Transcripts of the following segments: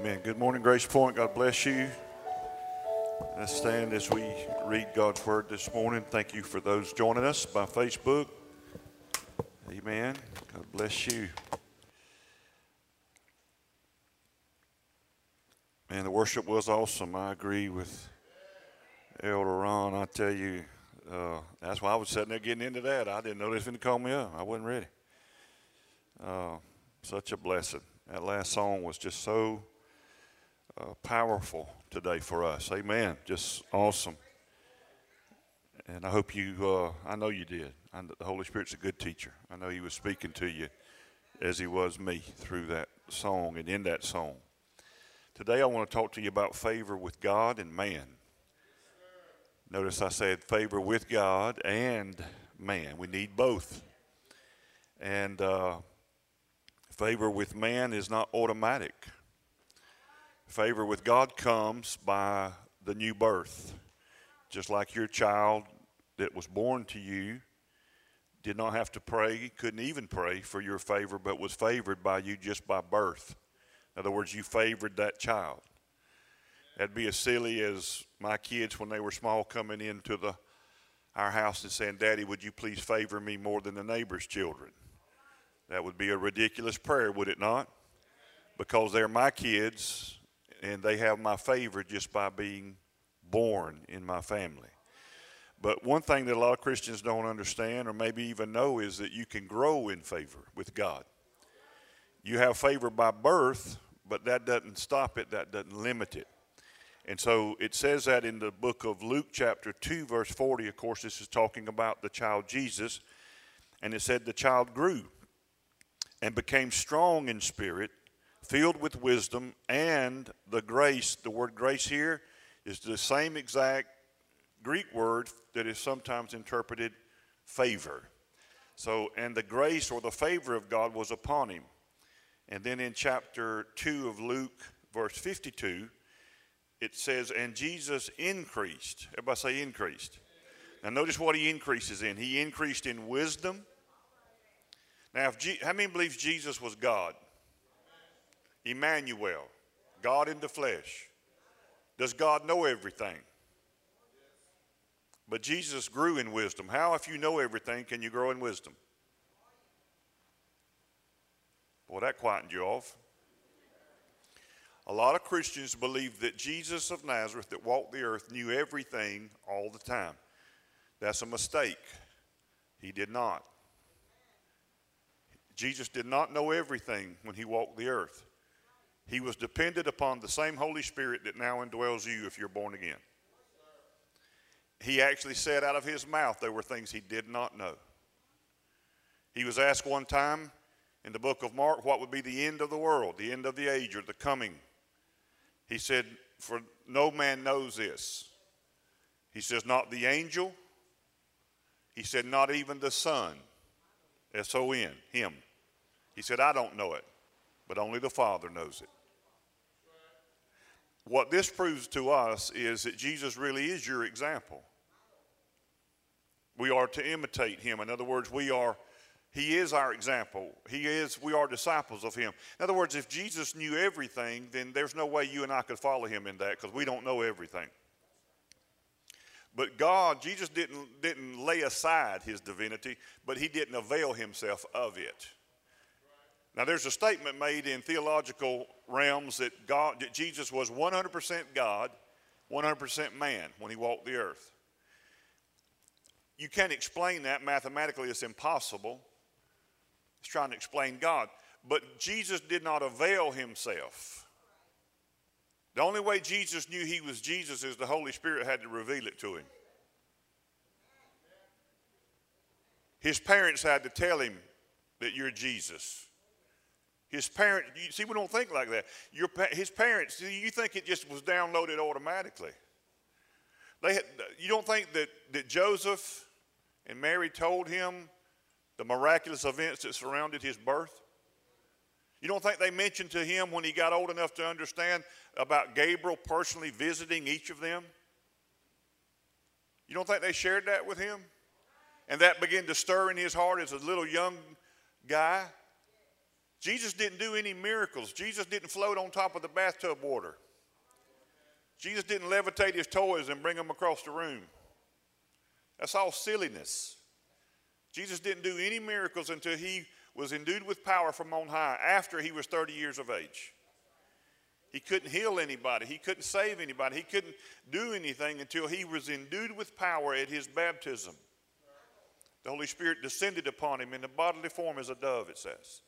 Amen. Good morning, Grace Point. God bless you. Let's stand as we read God's Word this morning. Thank you for those joining us by Facebook. Amen. God bless you. Man, the worship was awesome. I agree with Elder Ron. I tell you, uh, that's why I was sitting there getting into that. I didn't know they was going to call me up. I wasn't ready. Uh, such a blessing. That last song was just so uh, powerful today for us. Amen. Just awesome. And I hope you, uh, I know you did. I, the Holy Spirit's a good teacher. I know He was speaking to you as He was me through that song and in that song. Today I want to talk to you about favor with God and man. Notice I said favor with God and man. We need both. And uh, favor with man is not automatic. Favor with God comes by the new birth. Just like your child that was born to you did not have to pray, couldn't even pray for your favor, but was favored by you just by birth. In other words, you favored that child. That'd be as silly as my kids when they were small coming into the our house and saying, Daddy, would you please favor me more than the neighbor's children? That would be a ridiculous prayer, would it not? Because they're my kids and they have my favor just by being born in my family. But one thing that a lot of Christians don't understand or maybe even know is that you can grow in favor with God. You have favor by birth, but that doesn't stop it, that doesn't limit it. And so it says that in the book of Luke, chapter 2, verse 40. Of course, this is talking about the child Jesus. And it said the child grew and became strong in spirit filled with wisdom and the grace. The word grace here is the same exact Greek word that is sometimes interpreted favor. So, and the grace or the favor of God was upon him. And then in chapter 2 of Luke, verse 52, it says, And Jesus increased. Everybody say increased. Now, notice what he increases in. He increased in wisdom. Now, if G- how many believes Jesus was God? Emmanuel, God in the flesh. Does God know everything? But Jesus grew in wisdom. How, if you know everything, can you grow in wisdom? Boy, that quietened you off. A lot of Christians believe that Jesus of Nazareth that walked the earth knew everything all the time. That's a mistake. He did not. Jesus did not know everything when he walked the earth. He was dependent upon the same Holy Spirit that now indwells you if you're born again. He actually said out of his mouth there were things he did not know. He was asked one time in the book of Mark what would be the end of the world, the end of the age, or the coming. He said, For no man knows this. He says, Not the angel. He said, Not even the Son. S O N, him. He said, I don't know it, but only the Father knows it. What this proves to us is that Jesus really is your example. We are to imitate him. In other words, we are he is our example. He is we are disciples of him. In other words, if Jesus knew everything, then there's no way you and I could follow him in that because we don't know everything. But God, Jesus didn't, didn't lay aside his divinity, but he didn't avail himself of it. Now, there's a statement made in theological realms that God, that Jesus was 100% God, 100% man when he walked the earth. You can't explain that mathematically; it's impossible. It's trying to explain God, but Jesus did not avail himself. The only way Jesus knew he was Jesus is the Holy Spirit had to reveal it to him. His parents had to tell him that you're Jesus. His parents, you see, we don't think like that. Your, his parents, you think it just was downloaded automatically. They had, you don't think that, that Joseph and Mary told him the miraculous events that surrounded his birth? You don't think they mentioned to him when he got old enough to understand about Gabriel personally visiting each of them? You don't think they shared that with him? And that began to stir in his heart as a little young guy? Jesus didn't do any miracles. Jesus didn't float on top of the bathtub water. Jesus didn't levitate his toys and bring them across the room. That's all silliness. Jesus didn't do any miracles until he was endued with power from on high after he was 30 years of age. He couldn't heal anybody. He couldn't save anybody. He couldn't do anything until he was endued with power at his baptism. The Holy Spirit descended upon him in the bodily form as a dove, it says.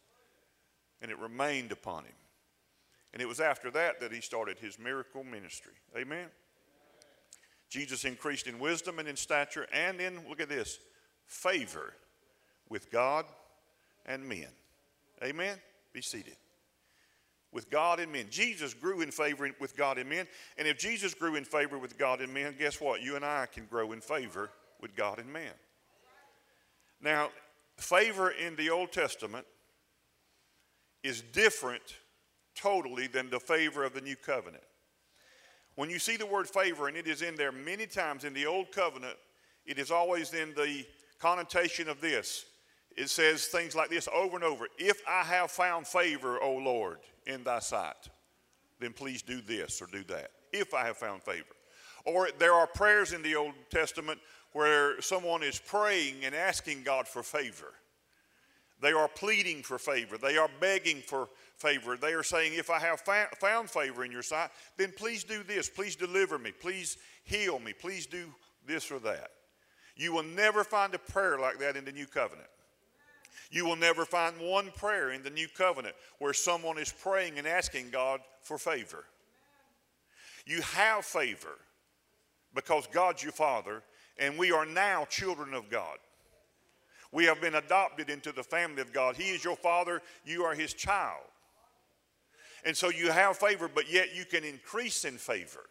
And it remained upon him. And it was after that that he started his miracle ministry. Amen. Jesus increased in wisdom and in stature and in, look at this, favor with God and men. Amen? Be seated. With God and men. Jesus grew in favor with God and men. And if Jesus grew in favor with God and men, guess what? You and I can grow in favor with God and man. Now, favor in the Old Testament is different totally than the favor of the New Covenant. When you see the word favor, and it is in there many times in the Old Covenant, it is always in the connotation of this. It says things like this over and over If I have found favor, O Lord, in thy sight, then please do this or do that. If I have found favor. Or there are prayers in the Old Testament where someone is praying and asking God for favor. They are pleading for favor. They are begging for favor. They are saying, If I have found favor in your sight, then please do this. Please deliver me. Please heal me. Please do this or that. You will never find a prayer like that in the new covenant. You will never find one prayer in the new covenant where someone is praying and asking God for favor. You have favor because God's your Father, and we are now children of God. We have been adopted into the family of God. He is your Father, you are His child. And so you have favor, but yet you can increase in favor.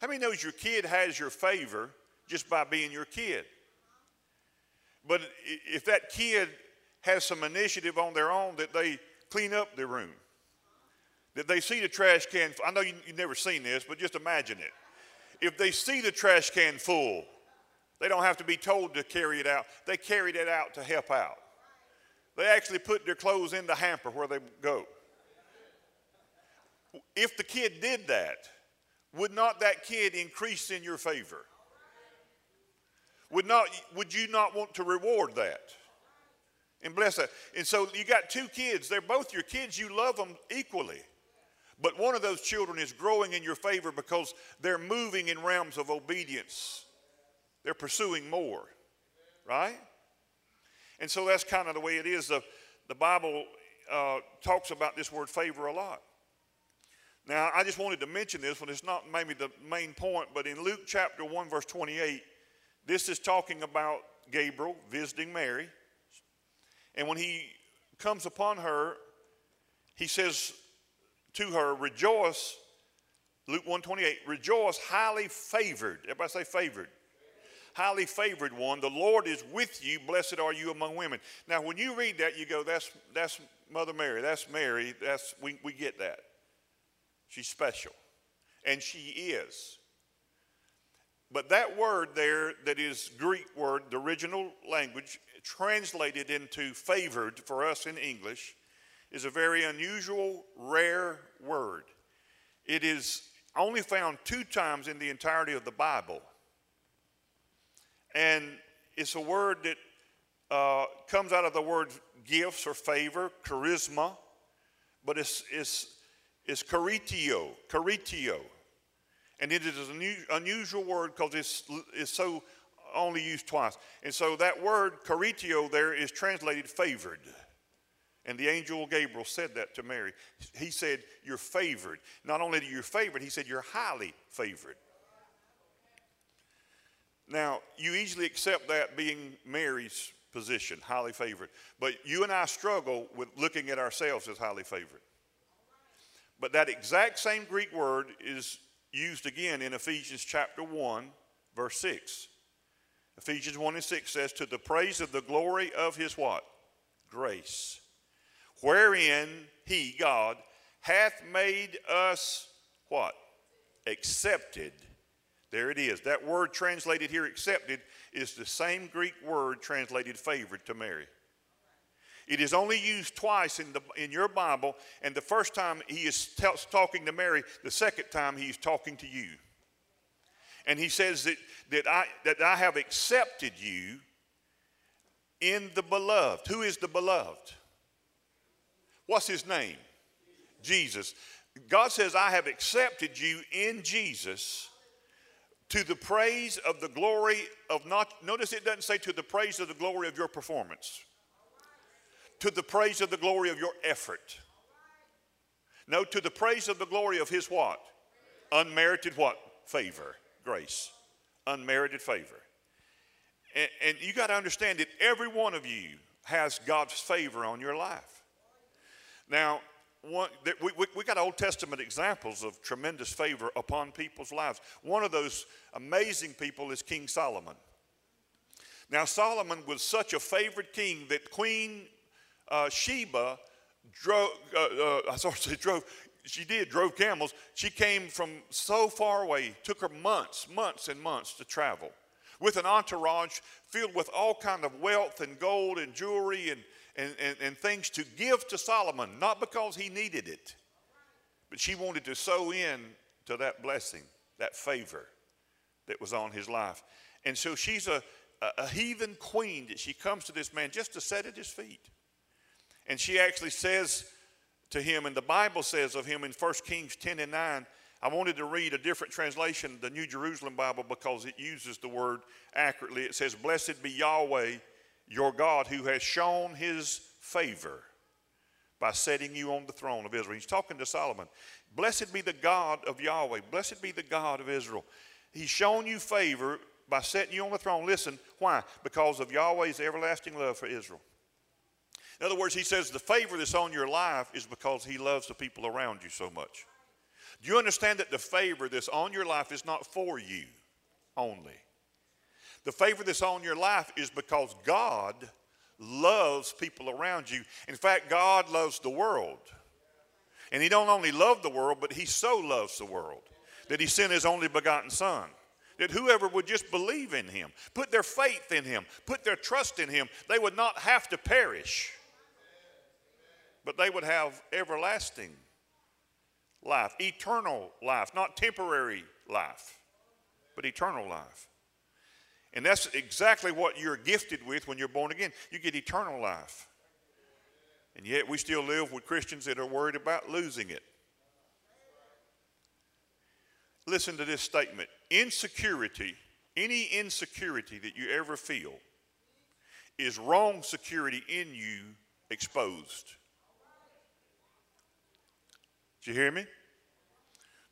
How many knows your kid has your favor just by being your kid? But if that kid has some initiative on their own that they clean up their room, that they see the trash can, I know you, have never seen this, but just imagine it. If they see the trash can full, they don't have to be told to carry it out. They carried it out to help out. They actually put their clothes in the hamper where they go. If the kid did that, would not that kid increase in your favor? Would, not, would you not want to reward that? And bless that. And so you got two kids. They're both your kids. You love them equally. But one of those children is growing in your favor because they're moving in realms of obedience. They're pursuing more, right? And so that's kind of the way it is. The, the Bible uh, talks about this word favor a lot. Now, I just wanted to mention this one. It's not maybe the main point, but in Luke chapter 1, verse 28, this is talking about Gabriel visiting Mary. And when he comes upon her, he says to her, Rejoice, Luke 128, rejoice, highly favored. Everybody say favored. Highly favored one, the Lord is with you. Blessed are you among women. Now, when you read that, you go, That's, that's Mother Mary. That's Mary. That's, we, we get that. She's special. And she is. But that word there, that is Greek word, the original language, translated into favored for us in English, is a very unusual, rare word. It is only found two times in the entirety of the Bible. And it's a word that uh, comes out of the word gifts or favor, charisma, but it's, it's, it's charitio, charitio. And it is an unusual word because it's, it's so only used twice. And so that word, charitio, there is translated favored. And the angel Gabriel said that to Mary. He said, You're favored. Not only are you favored, he said, You're highly favored. Now, you easily accept that being Mary's position, highly favored. But you and I struggle with looking at ourselves as highly favored. But that exact same Greek word is used again in Ephesians chapter 1, verse 6. Ephesians 1 and 6 says, To the praise of the glory of his what? Grace. Wherein he, God, hath made us what? Accepted. There it is. That word translated here, accepted, is the same Greek word translated favored to Mary. It is only used twice in, the, in your Bible, and the first time he is t- talking to Mary, the second time he's talking to you. And he says that, that, I, that I have accepted you in the beloved. Who is the beloved? What's his name? Jesus. God says, I have accepted you in Jesus to the praise of the glory of not, notice it doesn't say to the praise of the glory of your performance, to the praise of the glory of your effort. No, to the praise of the glory of his what? Unmerited what? Favor, grace. Unmerited favor. And, and you got to understand that every one of you has God's favor on your life. Now, one, we, we, we, got Old Testament examples of tremendous favor upon people's lives. One of those amazing people is King Solomon. Now, Solomon was such a favored king that Queen uh, Sheba drove, uh, uh, sorry, say drove, she did, drove camels. She came from so far away, took her months, months and months to travel with an entourage filled with all kind of wealth and gold and jewelry and, and, and, and things to give to Solomon, not because he needed it, but she wanted to sow in to that blessing, that favor that was on his life. And so she's a, a, a heathen queen that she comes to this man just to sit at his feet. And she actually says to him, and the Bible says of him in 1 Kings 10 and 9, I wanted to read a different translation, the New Jerusalem Bible, because it uses the word accurately. It says, Blessed be Yahweh, your God, who has shown his favor by setting you on the throne of Israel. He's talking to Solomon. Blessed be the God of Yahweh. Blessed be the God of Israel. He's shown you favor by setting you on the throne. Listen, why? Because of Yahweh's everlasting love for Israel. In other words, he says the favor that's on your life is because he loves the people around you so much. Do you understand that the favor that's on your life is not for you only? The favor that's on your life is because God loves people around you. In fact, God loves the world. And he don't only love the world, but he so loves the world that he sent his only begotten son. That whoever would just believe in him, put their faith in him, put their trust in him, they would not have to perish, but they would have everlasting life, eternal life, not temporary life, but eternal life. And that's exactly what you're gifted with when you're born again. You get eternal life. And yet we still live with Christians that are worried about losing it. Listen to this statement insecurity, any insecurity that you ever feel, is wrong security in you exposed. Did you hear me?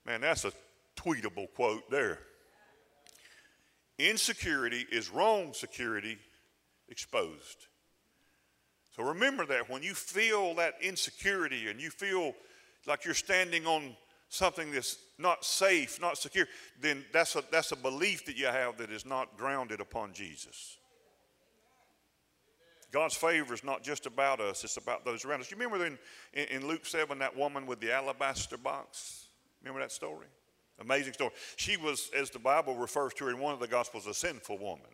Man, that's a tweetable quote there. Insecurity is wrong security exposed. So remember that when you feel that insecurity and you feel like you're standing on something that's not safe, not secure, then that's a, that's a belief that you have that is not grounded upon Jesus. God's favor is not just about us, it's about those around us. You remember in, in, Luke 7, that woman with the alabaster box? Remember that story? Amazing story. She was, as the Bible refers to her in one of the Gospels, a sinful woman.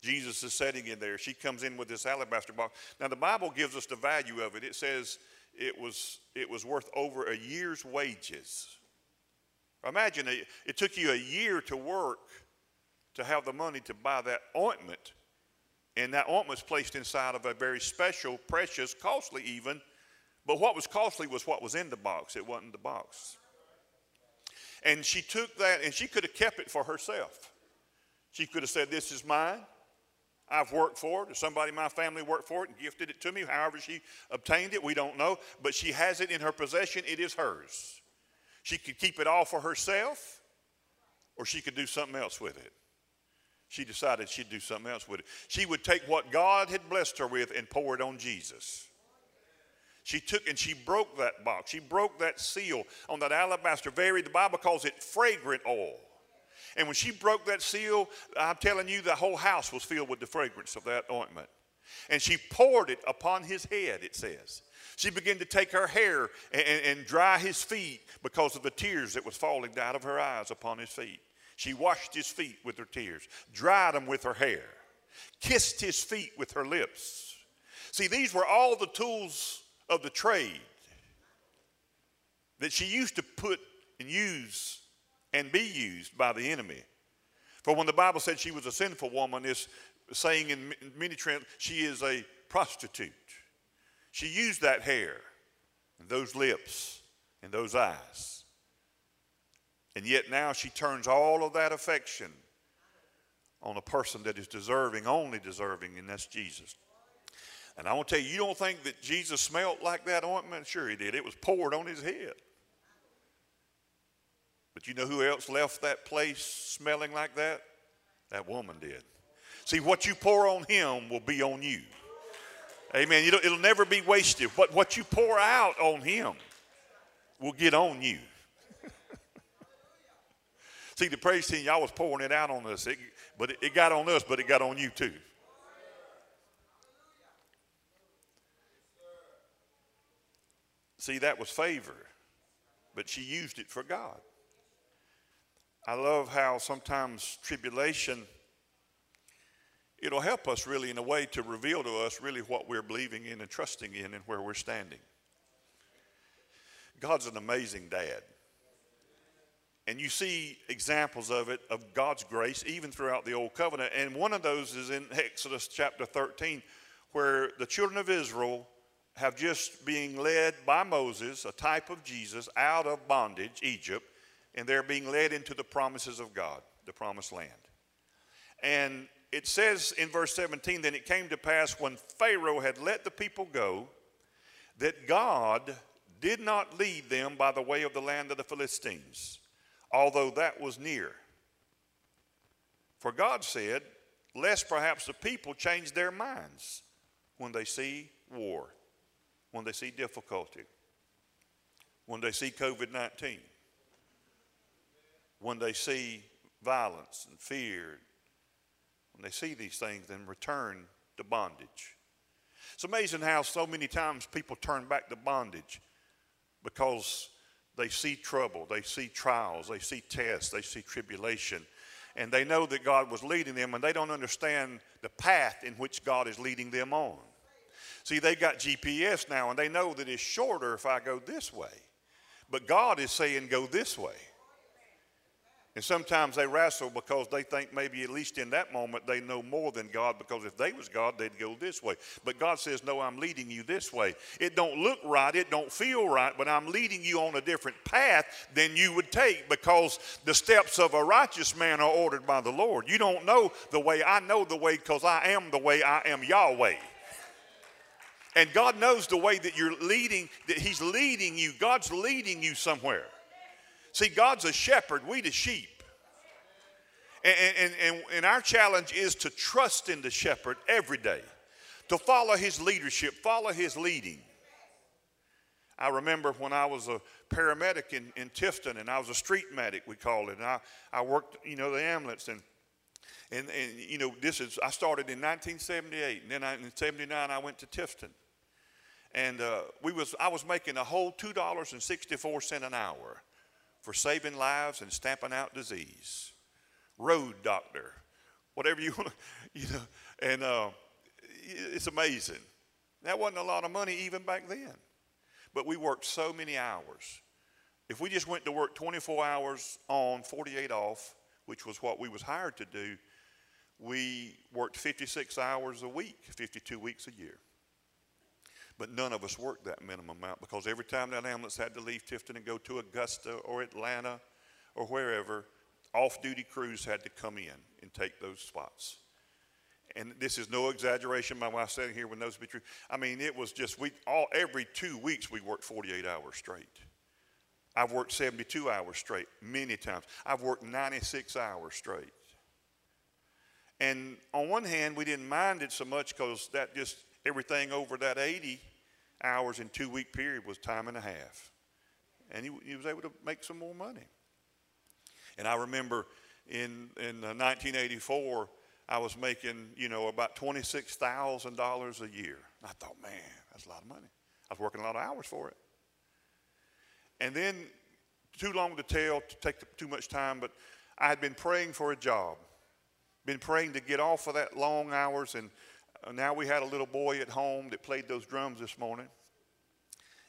Jesus is sitting in there. She comes in with this alabaster box. Now, the Bible gives us the value of it. It says it was, it was worth over a year's wages. Imagine it, it took you a year to work to have the money to buy that ointment. And that ointment's placed inside of a very special, precious, costly even. But what was costly was what was in the box. It wasn't the box. And she took that and she could have kept it for herself. She could have said, This is mine. I've worked for it, or somebody in my family worked for it and gifted it to me. However, she obtained it, we don't know. But she has it in her possession, it is hers. She could keep it all for herself, or she could do something else with it she decided she'd do something else with it. She would take what God had blessed her with and pour it on Jesus. She took and she broke that box. She broke that seal on that alabaster, very, the Bible calls it fragrant oil. And when she broke that seal, I'm telling you, the whole house was filled with the fragrance of that ointment. And she poured it upon his head, it says. She began to take her hair and, and, dry his feet because of the tears that was falling out of her eyes upon his feet. She washed his feet with her tears, dried them with her hair. kissed his feet with her lips. See, these were all the tools of the trade that she used to put and use and be used by the enemy. For when the Bible said she was a sinful woman, it's saying in many trends, she is a prostitute. She used that hair and those lips and those eyes. And yet now she turns all of that affection on a person that is deserving, only deserving, and that's Jesus. And I want to tell you, you don't think that Jesus smelled like that ointment? Sure, he did. It was poured on his head. But you know who else left that place smelling like that? That woman did. See, what you pour on him will be on you. Amen. It'll never be wasted. But what you pour out on him will get on you. See, the praise team, y'all was pouring it out on us, it, but it, it got on us, but it got on you too. See, that was favor, but she used it for God. I love how sometimes tribulation it'll help us really in a way to reveal to us really what we're believing in and trusting in and where we're standing. God's an amazing dad. And you see examples of it, of God's grace, even throughout the Old Covenant. And one of those is in Exodus chapter 13, where the children of Israel have just being led by Moses, a type of Jesus, out of bondage, Egypt, and they're being led into the promises of God, the promised land. And it says in verse 17, then it came to pass when Pharaoh had let the people go, that God did not lead them by the way of the land of the Philistines, although that was near. For God said, lest perhaps the people change their minds when they see war, when they see difficulty, when they see COVID 19, when they see violence and fear when they see these things and return to bondage. It's amazing how so many times people turn back to bondage because they see trouble, they see trials, they see tests, they see tribulation, and they know that God was leading them and they don't understand the path in which God is leading them on. See, they've got GPS now and they know that it's shorter if I go this way. But God is saying, go this way. And sometimes they wrestle because they think maybe at least in that moment they know more than God because if they was God they'd go this way. But God says, "No, I'm leading you this way. It don't look right, it don't feel right, but I'm leading you on a different path than you would take because the steps of a righteous man are ordered by the Lord. You don't know the way. I know the way because I am the way. I am Yahweh." And God knows the way that you're leading, that He's leading you. God's leading you somewhere. See, God's a shepherd, we the sheep. And, and, and, and our challenge is to trust in the shepherd every day, to follow his leadership, follow his leading. I remember when I was a paramedic in, in Tifton, and I was a street medic, we called it. And I, I worked, you know, the ambulance. And, and, and, you know, this is, I started in 1978. And then I, in 79, I went to Tifton. And uh, we was, I was making a whole $2.64 an hour for saving lives and stamping out disease. Road doctor, whatever you want, you know. And uh, it's amazing. That wasn't a lot of money even back then. But we worked so many hours. If we just went to work 24 hours on, 48 off, which was what we was hired to do, we worked 56 hours a week, 52 weeks a year. But none of us worked that minimum amount because every time that ambulance had to leave Tifton and go to Augusta or Atlanta or wherever, off duty crews had to come in and take those spots. And this is no exaggeration. My wife sitting here with knows to be true. I mean, it was just we all every two weeks we worked 48 hours straight. I've worked 72 hours straight many times. I've worked 96 hours straight. And on one hand, we didn't mind it so much because that just everything over that 80 hours in two week period was time and a half. And he, he was able to make some more money. And I remember in, in 1984, I was making, you know, about $26,000 a year. I thought, man, that's a lot of money. I was working a lot of hours for it. And then, too long to tell, to take too much time, but I had been praying for a job. Been praying to get off of that long hours, and uh, now we had a little boy at home that played those drums this morning.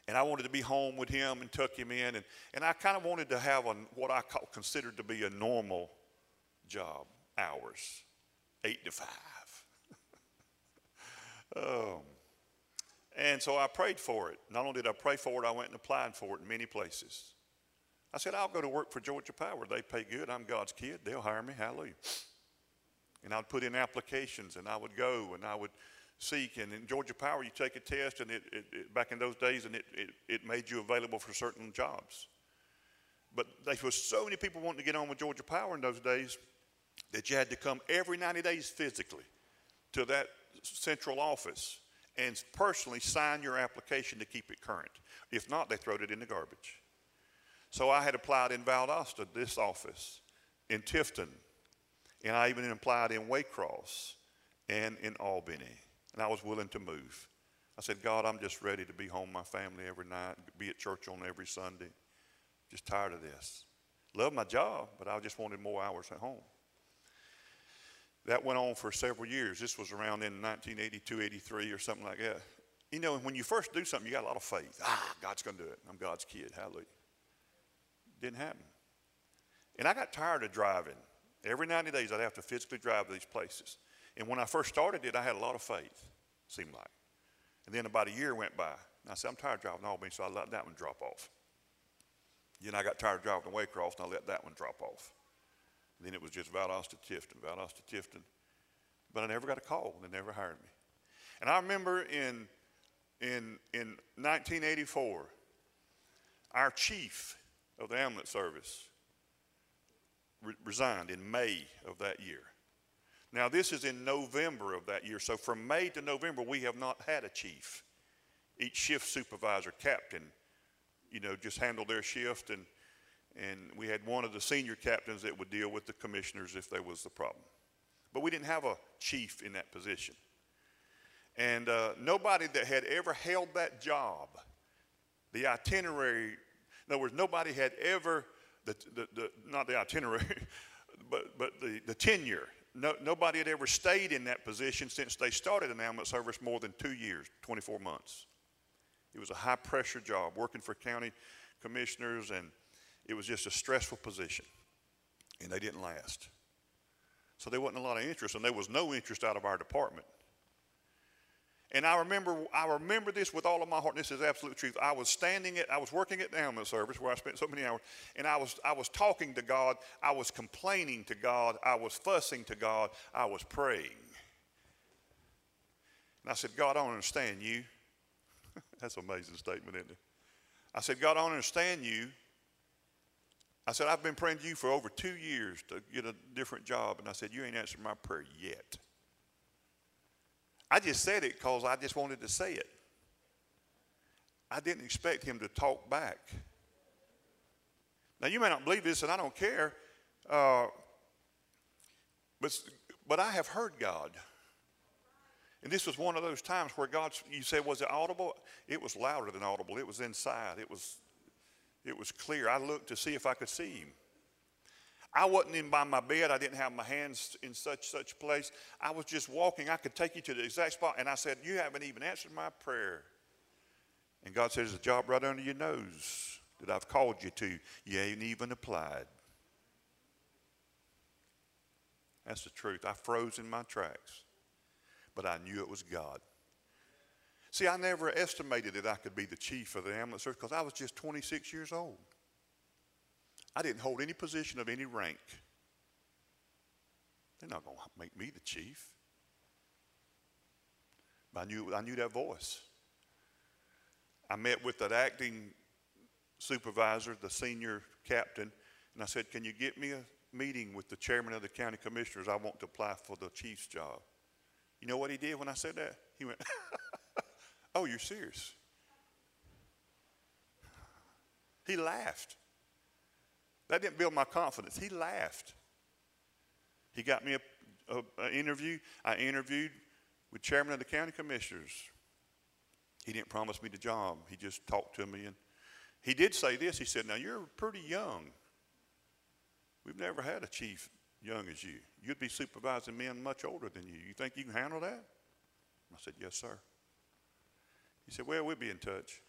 And I wanted to be home with him and tuck him in. And, and I kind of wanted to have a, what I call, considered to be a normal job, hours, eight to five. um, and so I prayed for it. Not only did I pray for it, I went and applied for it in many places. I said, I'll go to work for Georgia Power. They pay good. I'm God's kid. They'll hire me. Hallelujah. And I'd put in applications and I would go and I would seek. And in Georgia Power, you take a test, and it, it, it back in those days, and it, it, it made you available for certain jobs. But there was so many people wanting to get on with Georgia Power in those days that you had to come every 90 days physically to that central office and personally sign your application to keep it current. If not, they throw it in the garbage. So I had applied in Valdosta, this office, in Tifton, and I even applied in Waycross and in Albany, and I was willing to move. I said, God, I'm just ready to be home my family every night, be at church on every Sunday. Just tired of this. Love my job, but I just wanted more hours at home. That went on for several years. This was around in 1982, 83, or something like that. You know, when you first do something, you got a lot of faith. Ah, God's going to do it. I'm God's kid. Hallelujah. Didn't happen. And I got tired of driving. Every 90 days, I'd have to physically drive to these places. And when I first started it, I had a lot of faith, seemed like. And then about a year went by. And I said, I'm tired of driving Albany, so I let that one drop off. Then I got tired of driving to Waycross, and I let that one drop off. And then it was just Valdosta Tifton, Valdosta Tifton. But I never got a call. They never hired me. And I remember in, in, in 1984, our chief of the ambulance service re- resigned in May of that year. Now, this is in November of that year. So, from May to November, we have not had a chief. Each shift supervisor, captain, you know, just handled their shift, and, and we had one of the senior captains that would deal with the commissioners if there was the problem. But we didn't have a chief in that position. And uh, nobody that had ever held that job, the itinerary in other words, nobody had ever, the, the, the, not the itinerary, but, but the, the tenure. No, nobody had ever stayed in that position since they started an ambulance service more than two years, 24 months. It was a high pressure job, working for county commissioners, and it was just a stressful position. And they didn't last. So there wasn't a lot of interest, and there was no interest out of our department. And I remember, I remember this with all of my heart. This is absolute truth. I was standing at, I was working at the ambulance service where I spent so many hours, and I was, I was talking to God. I was complaining to God. I was fussing to God. I was praying. And I said, God, I don't understand you. That's an amazing statement, isn't it? I said, God, I don't understand you. I said, I've been praying to you for over two years to get a different job. And I said, You ain't answered my prayer yet. I just said it because I just wanted to say it. I didn't expect him to talk back. Now, you may not believe this, and I don't care, uh, but, but I have heard God. And this was one of those times where God, you said, was it audible? It was louder than audible. It was inside. It was, it was clear. I looked to see if I could see him. I wasn't in by my bed. I didn't have my hands in such such place. I was just walking. I could take you to the exact spot. And I said, You haven't even answered my prayer. And God says, There's a job right under your nose that I've called you to. You ain't even applied. That's the truth. I froze in my tracks, but I knew it was God. See, I never estimated that I could be the chief of the ambulance service because I was just 26 years old. I didn't hold any position of any rank. They're not going to make me the chief. But I knew, I knew that voice. I met with that acting supervisor, the senior captain, and I said, Can you get me a meeting with the chairman of the county commissioners? I want to apply for the chief's job. You know what he did when I said that? He went, Oh, you're serious? He laughed. That didn't build my confidence. He laughed. He got me an interview. I interviewed with chairman of the county commissioners. He didn't promise me the job. He just talked to me. And he did say this. He said, Now you're pretty young. We've never had a chief young as you. You'd be supervising men much older than you. You think you can handle that? I said, Yes, sir. He said, Well, we'll be in touch.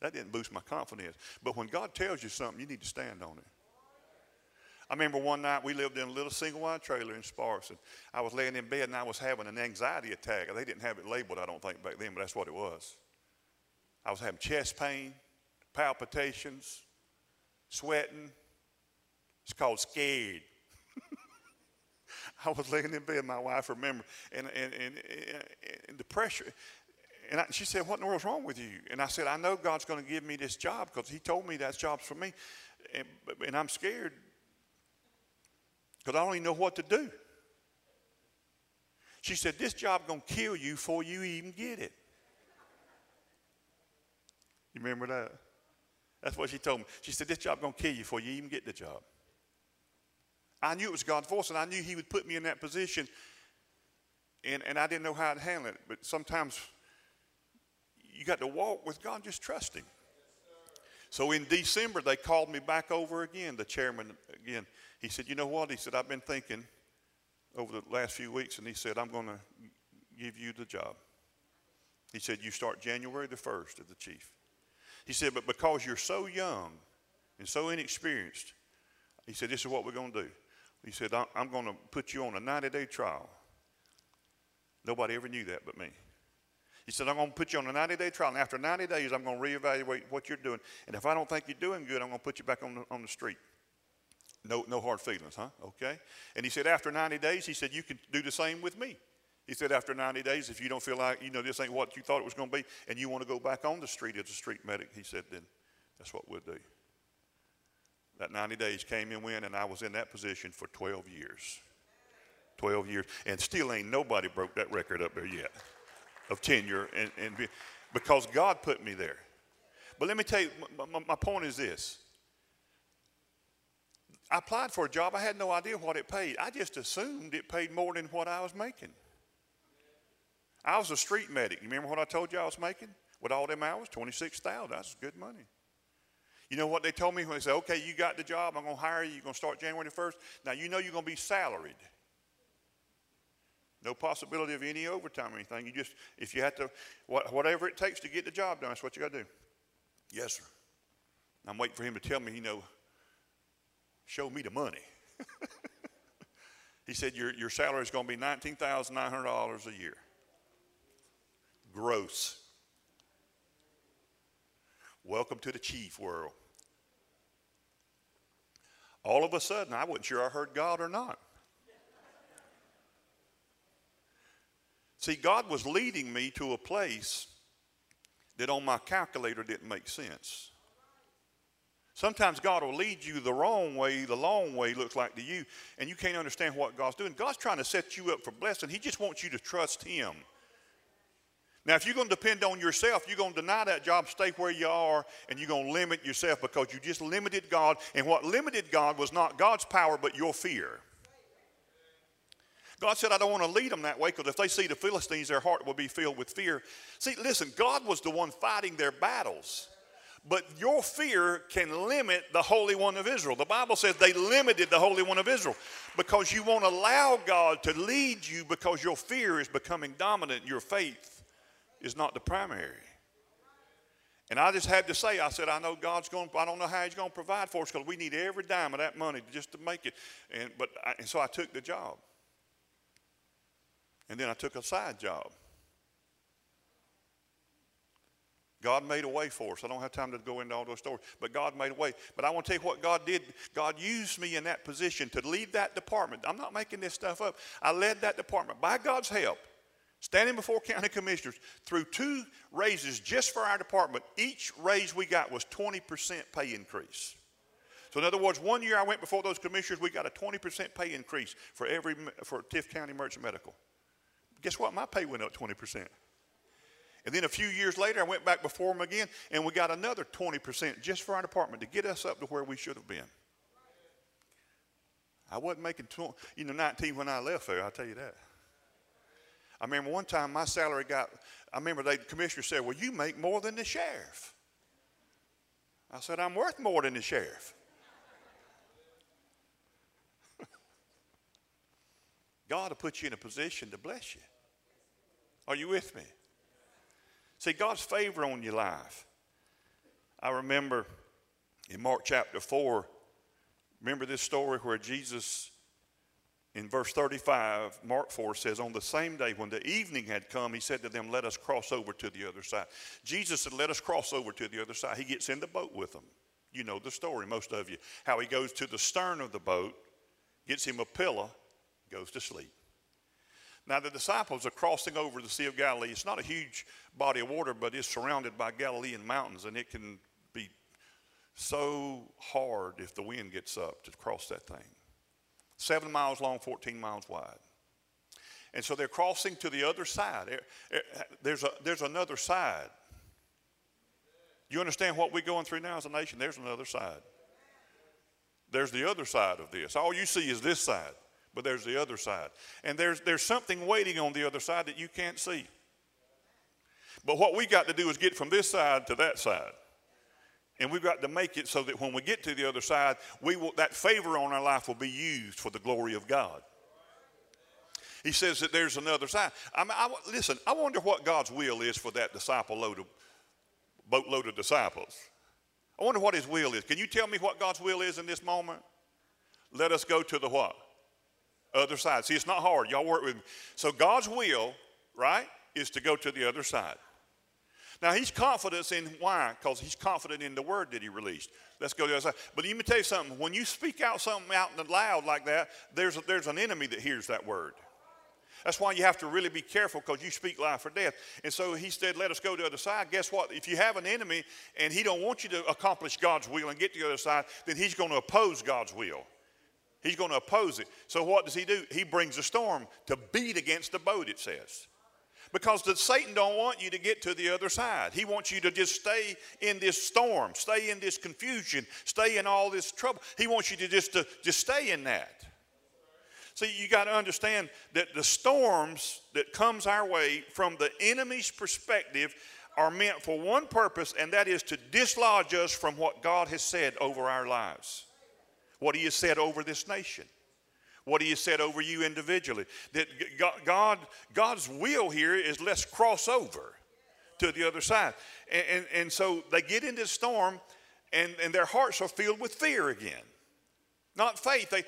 That didn't boost my confidence. But when God tells you something, you need to stand on it. I remember one night we lived in a little single wide trailer in Sparks, and I was laying in bed and I was having an anxiety attack. They didn't have it labeled, I don't think, back then, but that's what it was. I was having chest pain, palpitations, sweating. It's called scared. I was laying in bed, my wife remembered, and, and, and, and the pressure. And I, she said, What in the world's wrong with you? And I said, I know God's going to give me this job because He told me that job's for me. And, and I'm scared because I don't even know what to do. She said, This job going to kill you before you even get it. You remember that? That's what she told me. She said, This job going to kill you before you even get the job. I knew it was God's voice, and I knew He would put me in that position, and, and I didn't know how to handle it. But sometimes you got to walk with God, just trust Him. So in December, they called me back over again, the chairman again. He said, You know what? He said, I've been thinking over the last few weeks, and he said, I'm going to give you the job. He said, You start January the 1st as the chief. He said, But because you're so young and so inexperienced, he said, This is what we're going to do. He said, I'm going to put you on a 90 day trial. Nobody ever knew that but me. He said, I'm going to put you on a 90 day trial. And after 90 days, I'm going to reevaluate what you're doing. And if I don't think you're doing good, I'm going to put you back on the, on the street. No, no hard feelings, huh? Okay. And he said, after 90 days, he said, you can do the same with me. He said, after 90 days, if you don't feel like, you know, this ain't what you thought it was going to be, and you want to go back on the street as a street medic, he said, then that's what we'll do. That 90 days came and went, and I was in that position for 12 years. 12 years. And still ain't nobody broke that record up there yet of tenure, and, and be, because God put me there. But let me tell you, my, my point is this. I applied for a job. I had no idea what it paid. I just assumed it paid more than what I was making. I was a street medic. You remember what I told you I was making with all them hours? 26000 That's good money. You know what they told me when they said, okay, you got the job, I'm going to hire you, you're going to start January 1st. Now, you know you're going to be salaried. No possibility of any overtime or anything. You just, if you have to, whatever it takes to get the job done, that's what you got to do. Yes, sir. I'm waiting for him to tell me, you know, show me the money. he said, your, your salary is going to be $19,900 a year. Gross. Welcome to the chief world. All of a sudden, I wasn't sure I heard God or not. See, God was leading me to a place that on my calculator didn't make sense. Sometimes God will lead you the wrong way, the long way looks like to you, and you can't understand what God's doing. God's trying to set you up for blessing. He just wants you to trust Him. Now, if you're going to depend on yourself, you're going to deny that job, stay where you are, and you're going to limit yourself because you just limited God. And what limited God was not God's power, but your fear. God said, I don't want to lead them that way because if they see the Philistines, their heart will be filled with fear. See, listen, God was the one fighting their battles. But your fear can limit the Holy One of Israel. The Bible says they limited the Holy One of Israel because you won't allow God to lead you because your fear is becoming dominant. Your faith is not the primary. And I just had to say, I said, I know God's going, I don't know how He's going to provide for us because we need every dime of that money just to make it. And, but I, and so I took the job. And then I took a side job. God made a way for us. I don't have time to go into all those stories, but God made a way. But I want to tell you what God did. God used me in that position to lead that department. I'm not making this stuff up. I led that department by God's help standing before county commissioners through two raises just for our department. Each raise we got was 20% pay increase. So in other words, one year I went before those commissioners, we got a 20% pay increase for every for Tift County Merchant Medical. Guess what? My pay went up 20%. And then a few years later, I went back before them again, and we got another 20% just for our department to get us up to where we should have been. I wasn't making, 20, you know, 19 when I left there, I'll tell you that. I remember one time my salary got, I remember the commissioner said, Well, you make more than the sheriff. I said, I'm worth more than the sheriff. God will put you in a position to bless you. Are you with me? See, God's favor on your life. I remember in Mark chapter 4, remember this story where Jesus, in verse 35, Mark 4 says, On the same day when the evening had come, he said to them, Let us cross over to the other side. Jesus said, Let us cross over to the other side. He gets in the boat with them. You know the story, most of you. How he goes to the stern of the boat, gets him a pillow, goes to sleep. Now, the disciples are crossing over the Sea of Galilee. It's not a huge body of water, but it's surrounded by Galilean mountains, and it can be so hard if the wind gets up to cross that thing. Seven miles long, 14 miles wide. And so they're crossing to the other side. Eh, eh, there's, a, there's another side. You understand what we're going through now as a nation? There's another side. There's the other side of this. All you see is this side but there's the other side. And there's, there's something waiting on the other side that you can't see. But what we got to do is get from this side to that side. And we've got to make it so that when we get to the other side, we will, that favor on our life will be used for the glory of God. He says that there's another side. I mean, I, listen, I wonder what God's will is for that disciple load of, boatload of disciples. I wonder what his will is. Can you tell me what God's will is in this moment? Let us go to the what? Other side. See, it's not hard. Y'all work with me. So God's will, right, is to go to the other side. Now he's confident in why? Because he's confident in the word that he released. Let's go to the other side. But let me tell you something. When you speak out something out in the loud like that, there's, a, there's an enemy that hears that word. That's why you have to really be careful because you speak life or death. And so he said, let us go to the other side. Guess what? If you have an enemy and he don't want you to accomplish God's will and get to the other side, then he's going to oppose God's will. He's going to oppose it. So what does he do? He brings a storm to beat against the boat, it says. Because the, Satan don't want you to get to the other side. He wants you to just stay in this storm, stay in this confusion, stay in all this trouble. He wants you to just to just stay in that. See, you got to understand that the storms that comes our way from the enemy's perspective are meant for one purpose, and that is to dislodge us from what God has said over our lives what he has said over this nation, what he has said over you individually. That God, God's will here is let's cross over to the other side. And, and, and so they get into the storm, and, and their hearts are filled with fear again. Not faith. They,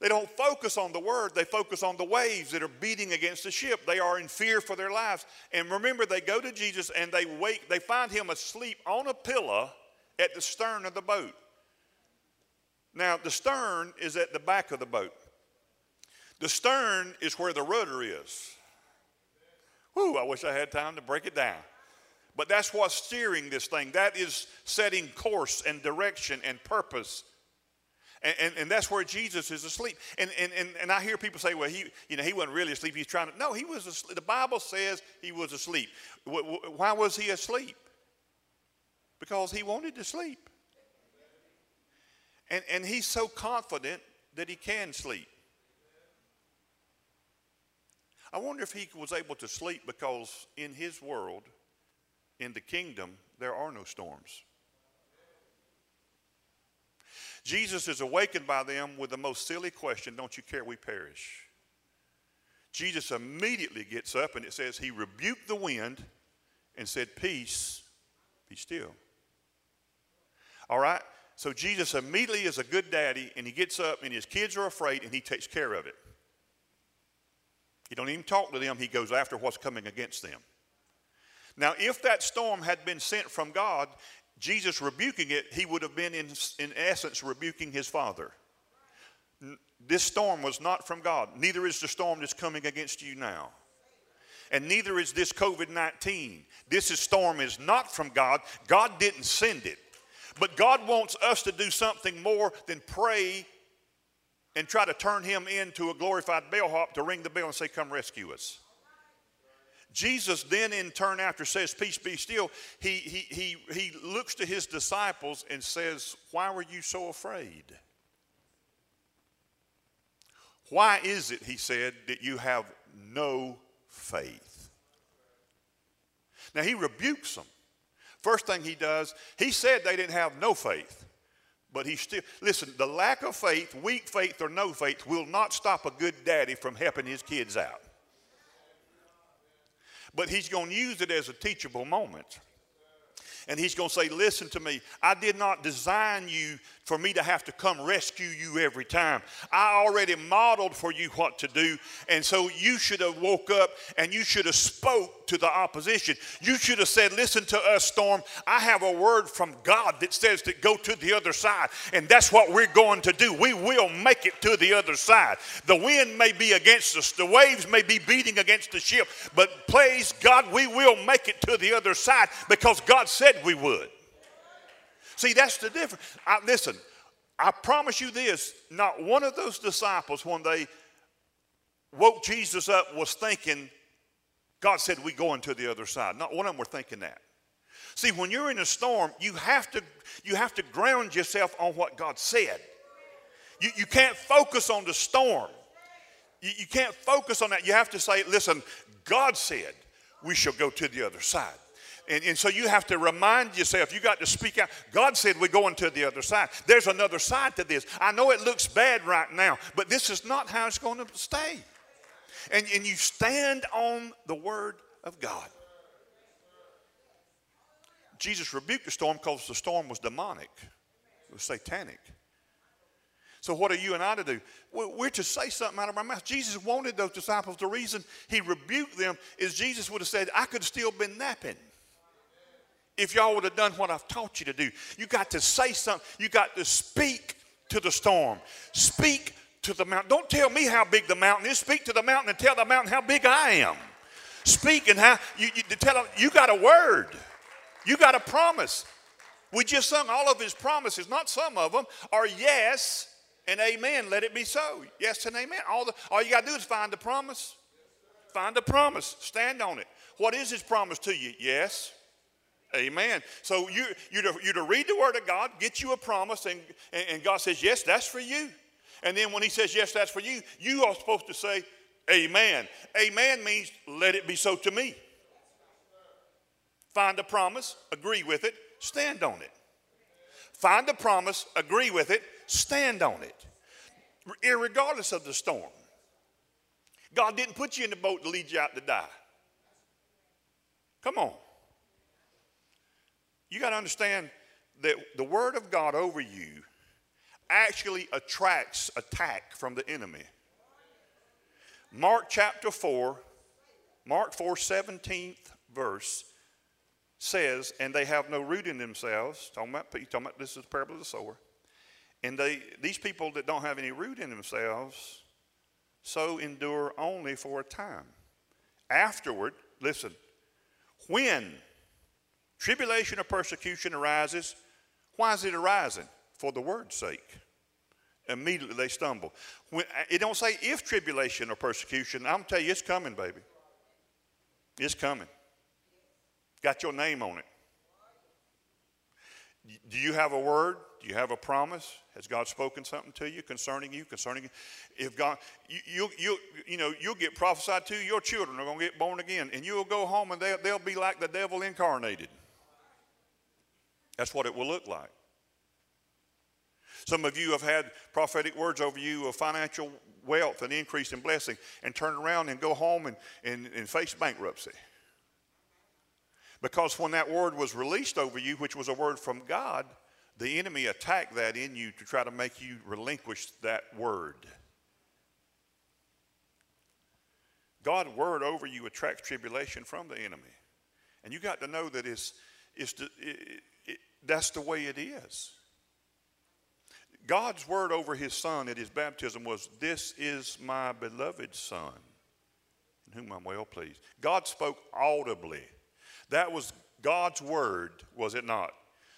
they don't focus on the word, they focus on the waves that are beating against the ship. They are in fear for their lives. And remember, they go to Jesus and they wake, they find him asleep on a pillow at the stern of the boat. Now, the stern is at the back of the boat. The stern is where the rudder is. Whew, I wish I had time to break it down. But that's what's steering this thing. That is setting course and direction and purpose. And, and, and, that's where Jesus is asleep. And, and, and, and I hear people say, well, he, you know, he wasn't really asleep. He's trying to. No, he was asleep. The Bible says he was asleep. Why was he asleep? Because he wanted to sleep. And, and he's so confident that he can sleep. I wonder if he was able to sleep because in his world, in the kingdom, there are no storms. Jesus is awakened by them with the most silly question Don't you care we perish? Jesus immediately gets up and it says he rebuked the wind and said, Peace, be still. All right? So Jesus immediately is a good daddy and he gets up and his kids are afraid and he takes care of it. He don't even talk to them, he goes after what's coming against them. Now, if that storm had been sent from God, Jesus rebuking it, he would have been, in, in essence, rebuking his father. This storm was not from God. Neither is the storm that's coming against you now. And neither is this COVID 19. This storm is not from God. God didn't send it. But God wants us to do something more than pray and try to turn him into a glorified bellhop to ring the bell and say, Come rescue us. Jesus then, in turn, after says, Peace be still, he, he, he, he looks to his disciples and says, Why were you so afraid? Why is it, he said, that you have no faith? Now, he rebukes them. First thing he does, he said they didn't have no faith. But he still, listen, the lack of faith, weak faith or no faith, will not stop a good daddy from helping his kids out. But he's going to use it as a teachable moment. And he's going to say, Listen to me, I did not design you for me to have to come rescue you every time. I already modeled for you what to do, and so you should have woke up and you should have spoke to the opposition. You should have said, "Listen to us, storm. I have a word from God that says to go to the other side, and that's what we're going to do. We will make it to the other side. The wind may be against us, the waves may be beating against the ship, but praise God, we will make it to the other side because God said we would." See, that's the difference. I, listen, I promise you this not one of those disciples, when they woke Jesus up, was thinking, God said, we going to the other side. Not one of them were thinking that. See, when you're in a storm, you have to, you have to ground yourself on what God said. You, you can't focus on the storm. You, you can't focus on that. You have to say, listen, God said we shall go to the other side. And, and so you have to remind yourself, you got to speak out. God said we're going to the other side. There's another side to this. I know it looks bad right now, but this is not how it's going to stay. And, and you stand on the word of God. Jesus rebuked the storm because the storm was demonic, it was satanic. So, what are you and I to do? We're to say something out of our mouth. Jesus wanted those disciples. The reason he rebuked them is Jesus would have said, I could have still been napping if y'all would have done what I've taught you to do. You got to say something. You got to speak to the storm. Speak to the mountain. Don't tell me how big the mountain is. Speak to the mountain and tell the mountain how big I am. Speak and how you, you tell them you got a word. You got a promise. We just sung all of his promises, not some of them, are yes and amen. Let it be so. Yes and amen. All, the, all you got to do is find the promise. Find the promise. Stand on it. What is his promise to you? Yes Amen. So you, you're, to, you're to read the Word of God, get you a promise, and, and God says, Yes, that's for you. And then when He says, Yes, that's for you, you are supposed to say, Amen. Amen means, Let it be so to me. Find a promise, agree with it, stand on it. Find a promise, agree with it, stand on it, regardless of the storm. God didn't put you in the boat to lead you out to die. Come on. You got to understand that the word of God over you actually attracts attack from the enemy. Mark chapter 4, Mark 4, 17th verse says, and they have no root in themselves. Talking about, talking about this is the parable of the sower. And they, these people that don't have any root in themselves, so endure only for a time. Afterward, listen, when Tribulation or persecution arises. Why is it arising? For the word's sake. Immediately they stumble. When, it don't say if tribulation or persecution. I'm tell you, it's coming, baby. It's coming. Got your name on it. Do you have a word? Do you have a promise? Has God spoken something to you concerning you? Concerning? If God, you, you, you, you know, you'll get prophesied to. Your children are going to get born again, and you'll go home and they'll, they'll be like the devil incarnated. That's what it will look like. Some of you have had prophetic words over you of financial wealth and increase in blessing and turn around and go home and, and, and face bankruptcy. Because when that word was released over you, which was a word from God, the enemy attacked that in you to try to make you relinquish that word. God's word over you attracts tribulation from the enemy. And you got to know that it's, it's, it, that's the way it is. God's word over his son at his baptism was, This is my beloved son, in whom I'm well pleased. God spoke audibly. That was God's word, was it not?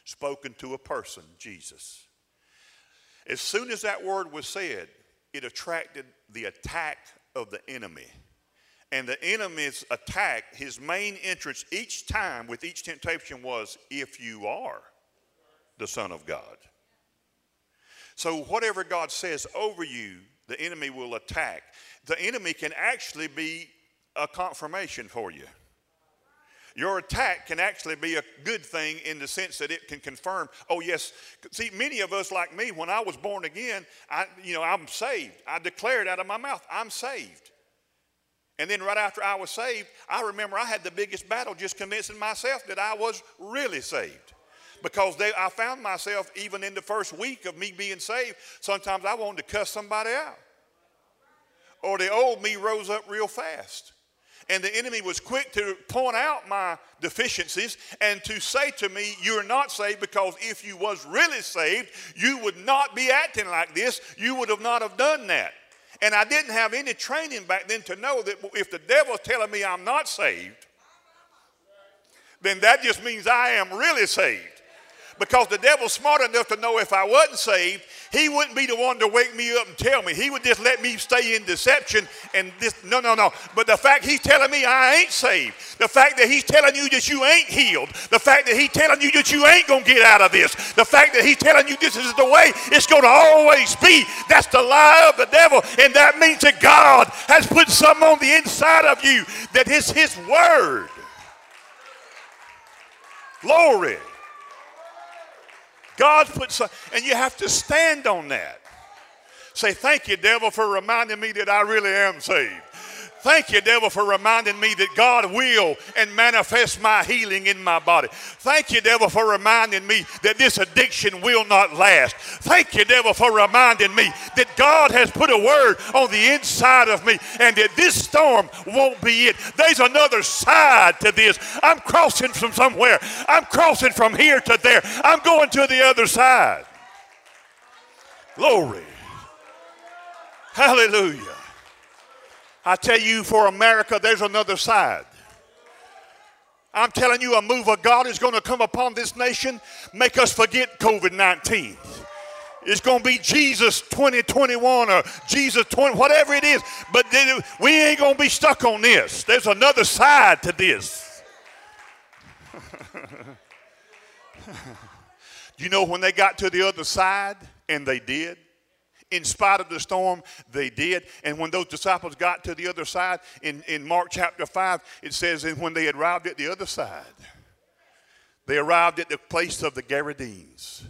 Spoken to a person, Jesus. As soon as that word was said, it attracted the attack of the enemy. And the enemy's attack, his main entrance each time with each temptation was, If you are the Son of God. So, whatever God says over you, the enemy will attack. The enemy can actually be a confirmation for you. Your attack can actually be a good thing in the sense that it can confirm, oh, yes. See, many of us, like me, when I was born again, I, you know, I'm saved. I declared out of my mouth, I'm saved. And then right after I was saved, I remember I had the biggest battle just convincing myself that I was really saved. Because they, I found myself, even in the first week of me being saved, sometimes I wanted to cuss somebody out. Or the old me rose up real fast. And the enemy was quick to point out my deficiencies and to say to me you're not saved because if you was really saved you would not be acting like this. You would have not have done that. And i didn't have any training back then to know that if the devil's telling me i'm not saved then that just means i am really saved because the devil's smart enough to know if I wasn't saved, he wouldn't be the one to wake me up and tell me. He would just let me stay in deception and this. No, no, no. But the fact he's telling me I ain't saved, the fact that he's telling you that you ain't healed, the fact that he's telling you that you ain't going to get out of this, the fact that he's telling you this is the way it's going to always be, that's the lie of the devil. And that means that God has put something on the inside of you that is his word. Glory. God's put some, and you have to stand on that. Say, thank you, devil, for reminding me that I really am saved. Thank you, devil, for reminding me that God will and manifest my healing in my body. Thank you, devil, for reminding me that this addiction will not last. Thank you, devil, for reminding me that God has put a word on the inside of me and that this storm won't be it. There's another side to this. I'm crossing from somewhere, I'm crossing from here to there. I'm going to the other side. Glory. Hallelujah. I tell you, for America, there's another side. I'm telling you, a move of God is going to come upon this nation, make us forget COVID 19. It's going to be Jesus 2021 or Jesus 20, whatever it is. But we ain't going to be stuck on this. There's another side to this. you know, when they got to the other side, and they did, in spite of the storm, they did. And when those disciples got to the other side, in, in Mark chapter 5, it says, and when they arrived at the other side, they arrived at the place of the Gadarenes.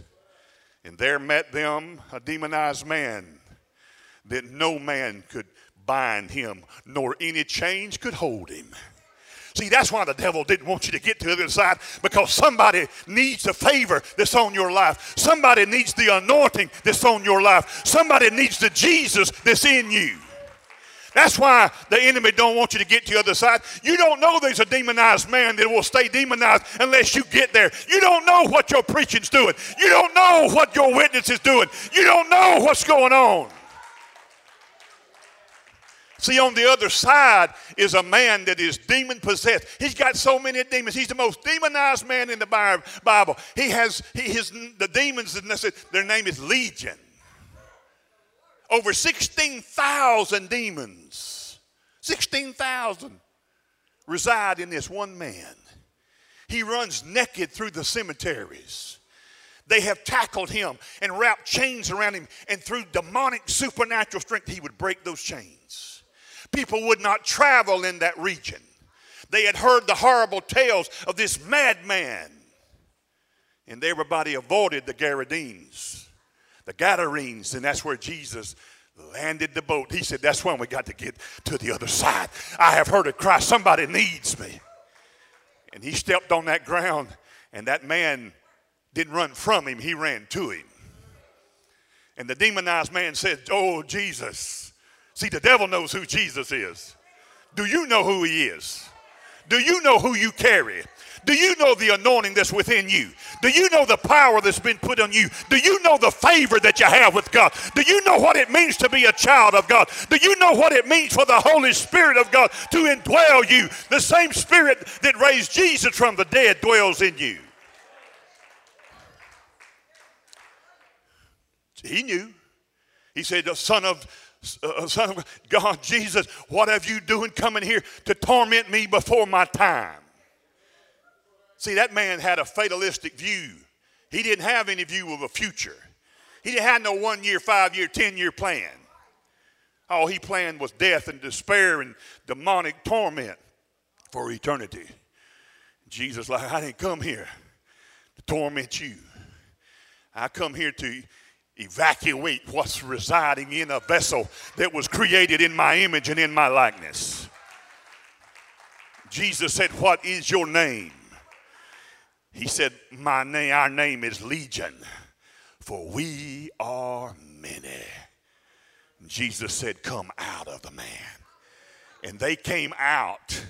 And there met them a demonized man that no man could bind him, nor any chains could hold him. See, that's why the devil didn't want you to get to the other side because somebody needs the favor that's on your life. Somebody needs the anointing that's on your life. Somebody needs the Jesus that's in you. That's why the enemy don't want you to get to the other side. You don't know there's a demonized man that will stay demonized unless you get there. You don't know what your preaching's doing. You don't know what your witness is doing. You don't know what's going on. See, on the other side is a man that is demon possessed. He's got so many demons. He's the most demonized man in the Bible. He has he, his the demons. Their name is Legion. Over sixteen thousand demons. Sixteen thousand reside in this one man. He runs naked through the cemeteries. They have tackled him and wrapped chains around him, and through demonic supernatural strength, he would break those chains people would not travel in that region. They had heard the horrible tales of this madman. And everybody avoided the Gadarenes, the Gadarenes, and that's where Jesus landed the boat. He said, That's when we got to get to the other side. I have heard a cry, somebody needs me. And he stepped on that ground, and that man didn't run from him, he ran to him. And the demonized man said, Oh, Jesus, See, the devil knows who Jesus is. Do you know who he is? Do you know who you carry? Do you know the anointing that's within you? Do you know the power that's been put on you? Do you know the favor that you have with God? Do you know what it means to be a child of God? Do you know what it means for the Holy Spirit of God to indwell you? The same Spirit that raised Jesus from the dead dwells in you. He knew. He said, The Son of uh, Son of God, Jesus, what have you doing coming here to torment me before my time? See, that man had a fatalistic view. He didn't have any view of a future. He didn't have no one year, five year, ten year plan. All he planned was death and despair and demonic torment for eternity. Jesus, like, I didn't come here to torment you. I come here to evacuate what's residing in a vessel that was created in my image and in my likeness. Jesus said, What is your name? He said, My name, our name is Legion, for we are many. Jesus said, Come out of the man. And they came out,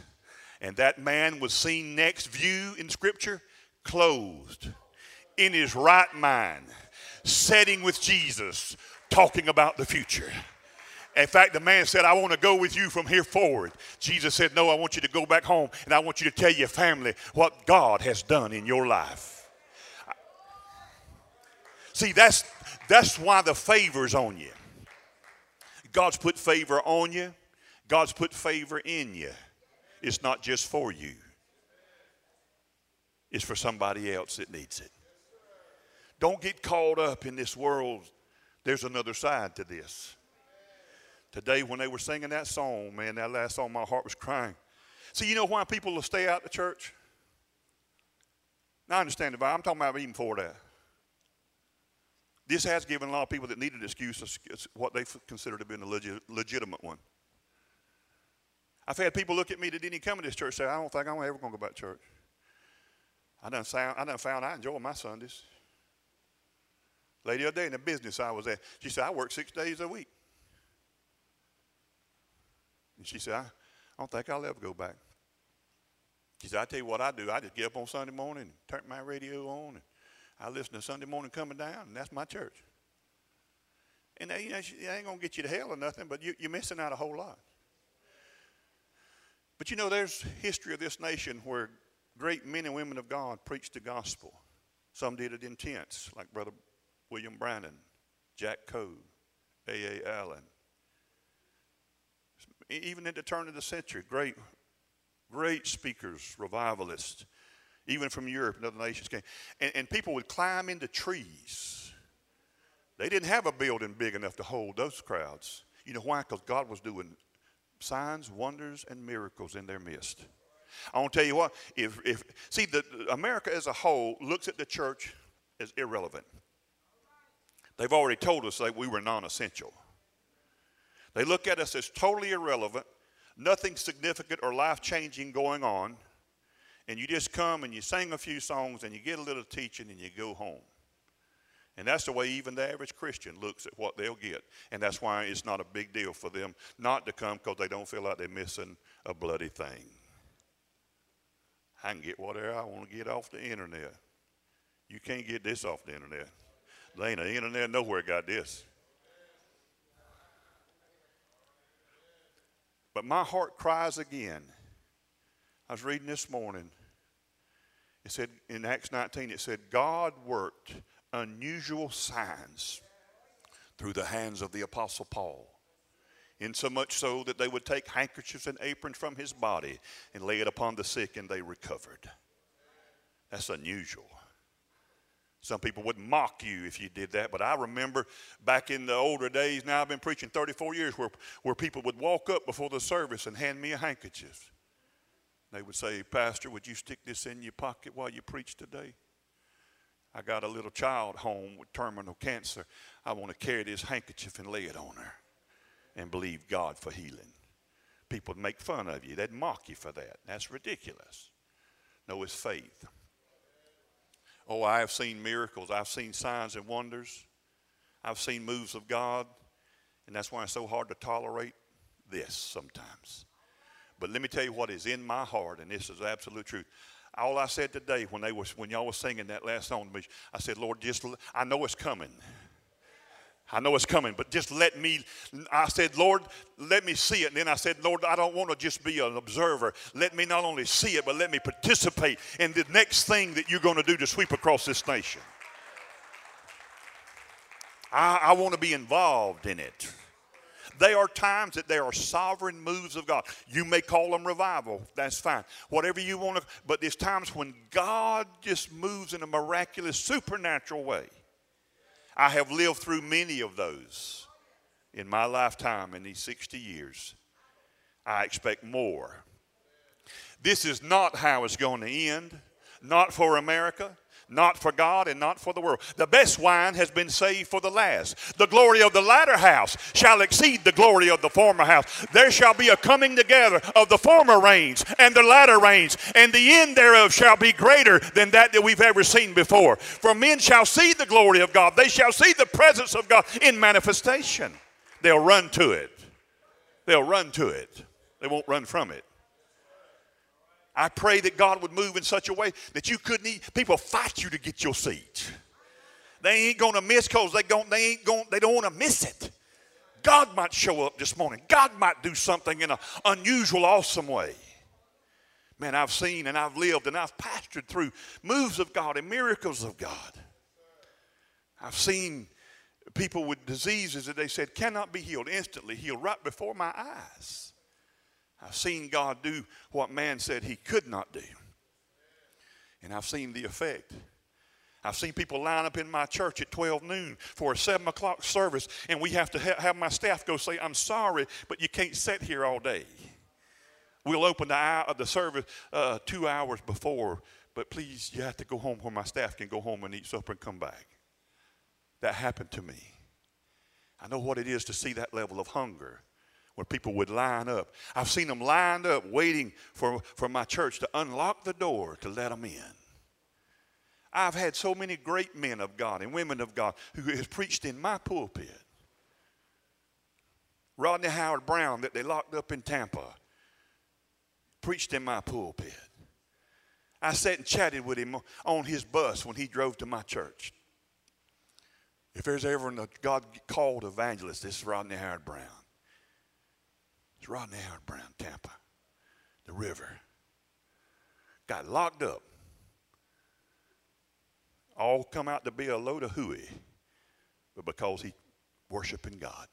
and that man was seen next view in Scripture, clothed in his right mind, sitting with Jesus, talking about the future. In fact, the man said, I want to go with you from here forward. Jesus said, No, I want you to go back home and I want you to tell your family what God has done in your life. See, that's, that's why the favor's on you. God's put favor on you, God's put favor in you. It's not just for you, it's for somebody else that needs it. Don't get caught up in this world. There's another side to this. Today, when they were singing that song, man, that last song, my heart was crying. See, you know why people will stay out the church? Now, I understand it, I'm talking about even before that. This has given a lot of people that needed an excuse what they consider to be a legit, legitimate one. I've had people look at me that didn't come to this church say, I don't think I'm ever going to go back to church. I done, sound, I done found I enjoy my Sundays. Lady other day in the business I was at, she said, I work six days a week. And she said, I, don't think I'll ever go back. She said, I tell you what I do. I just get up on Sunday morning and turn my radio on and I listen to Sunday morning coming down, and that's my church. And they, you know, it ain't going to get you to hell or nothing, but you, you're missing out a whole lot. But you know, there's history of this nation where great men and women of God preached the gospel. Some did it in tents, like Brother William Branham, Jack Coe, A.A. Allen. Even at the turn of the century, great, great speakers, revivalists, even from Europe and other nations came. And, and people would climb into trees. They didn't have a building big enough to hold those crowds. You know why? Because God was doing signs, wonders, and miracles in their midst. I want to tell you what, if, if see, the, America as a whole looks at the church as irrelevant. They've already told us that we were non essential. They look at us as totally irrelevant, nothing significant or life changing going on, and you just come and you sing a few songs and you get a little teaching and you go home. And that's the way even the average Christian looks at what they'll get. And that's why it's not a big deal for them not to come because they don't feel like they're missing a bloody thing. I can get whatever I want to get off the internet. You can't get this off the internet. There ain't an internet nowhere got this. But my heart cries again. I was reading this morning. It said in Acts 19, it said, God worked unusual signs through the hands of the Apostle Paul. Insomuch so that they would take handkerchiefs and aprons from his body and lay it upon the sick, and they recovered. That's unusual. Some people would mock you if you did that, but I remember back in the older days, now I've been preaching 34 years, where, where people would walk up before the service and hand me a handkerchief. They would say, Pastor, would you stick this in your pocket while you preach today? I got a little child home with terminal cancer. I want to carry this handkerchief and lay it on her and believe God for healing. People would make fun of you, they'd mock you for that. That's ridiculous. No, it's faith. Oh, I have seen miracles. I've seen signs and wonders. I've seen moves of God. And that's why it's so hard to tolerate this sometimes. But let me tell you what is in my heart, and this is absolute truth. All I said today when they was when y'all was singing that last song to me, I said, Lord, just I know it's coming. I know it's coming, but just let me. I said, Lord, let me see it. And then I said, Lord, I don't want to just be an observer. Let me not only see it, but let me participate in the next thing that you're going to do to sweep across this nation. I, I want to be involved in it. There are times that there are sovereign moves of God. You may call them revival. That's fine. Whatever you want to, but there's times when God just moves in a miraculous, supernatural way. I have lived through many of those in my lifetime in these 60 years. I expect more This is not how it's going to end, not for America, not for God and not for the world. The best wine has been saved for the last. The glory of the latter house shall exceed the glory of the former house. There shall be a coming together of the former rains and the latter rains, and the end thereof shall be greater than that that we've ever seen before. For men shall see the glory of God, they shall see the presence of God in manifestation. They'll run to it. They'll run to it. They won't run from it. I pray that God would move in such a way that you couldn't eat. People fight you to get your seat. They ain't gonna miss because they they ain't going they don't want to miss it. God might show up this morning. God might do something in an unusual, awesome way. Man, I've seen and I've lived and I've pastored through moves of God and miracles of God. I've seen people with diseases that they said cannot be healed, instantly healed right before my eyes. I've seen God do what man said he could not do. And I've seen the effect. I've seen people line up in my church at 12 noon for a 7 o'clock service, and we have to ha- have my staff go say, I'm sorry, but you can't sit here all day. We'll open the, hour, the service uh, two hours before, but please, you have to go home where my staff can go home and eat supper and come back. That happened to me. I know what it is to see that level of hunger where people would line up. I've seen them lined up waiting for, for my church to unlock the door to let them in. I've had so many great men of God and women of God who has preached in my pulpit. Rodney Howard-Browne that they locked up in Tampa, preached in my pulpit. I sat and chatted with him on his bus when he drove to my church. If there's ever a God called evangelist, this is Rodney Howard-Browne. It's Rodney Howard-Browne, Tampa, the river. Got locked up. All come out to be a load of hooey, but because he worshiping God.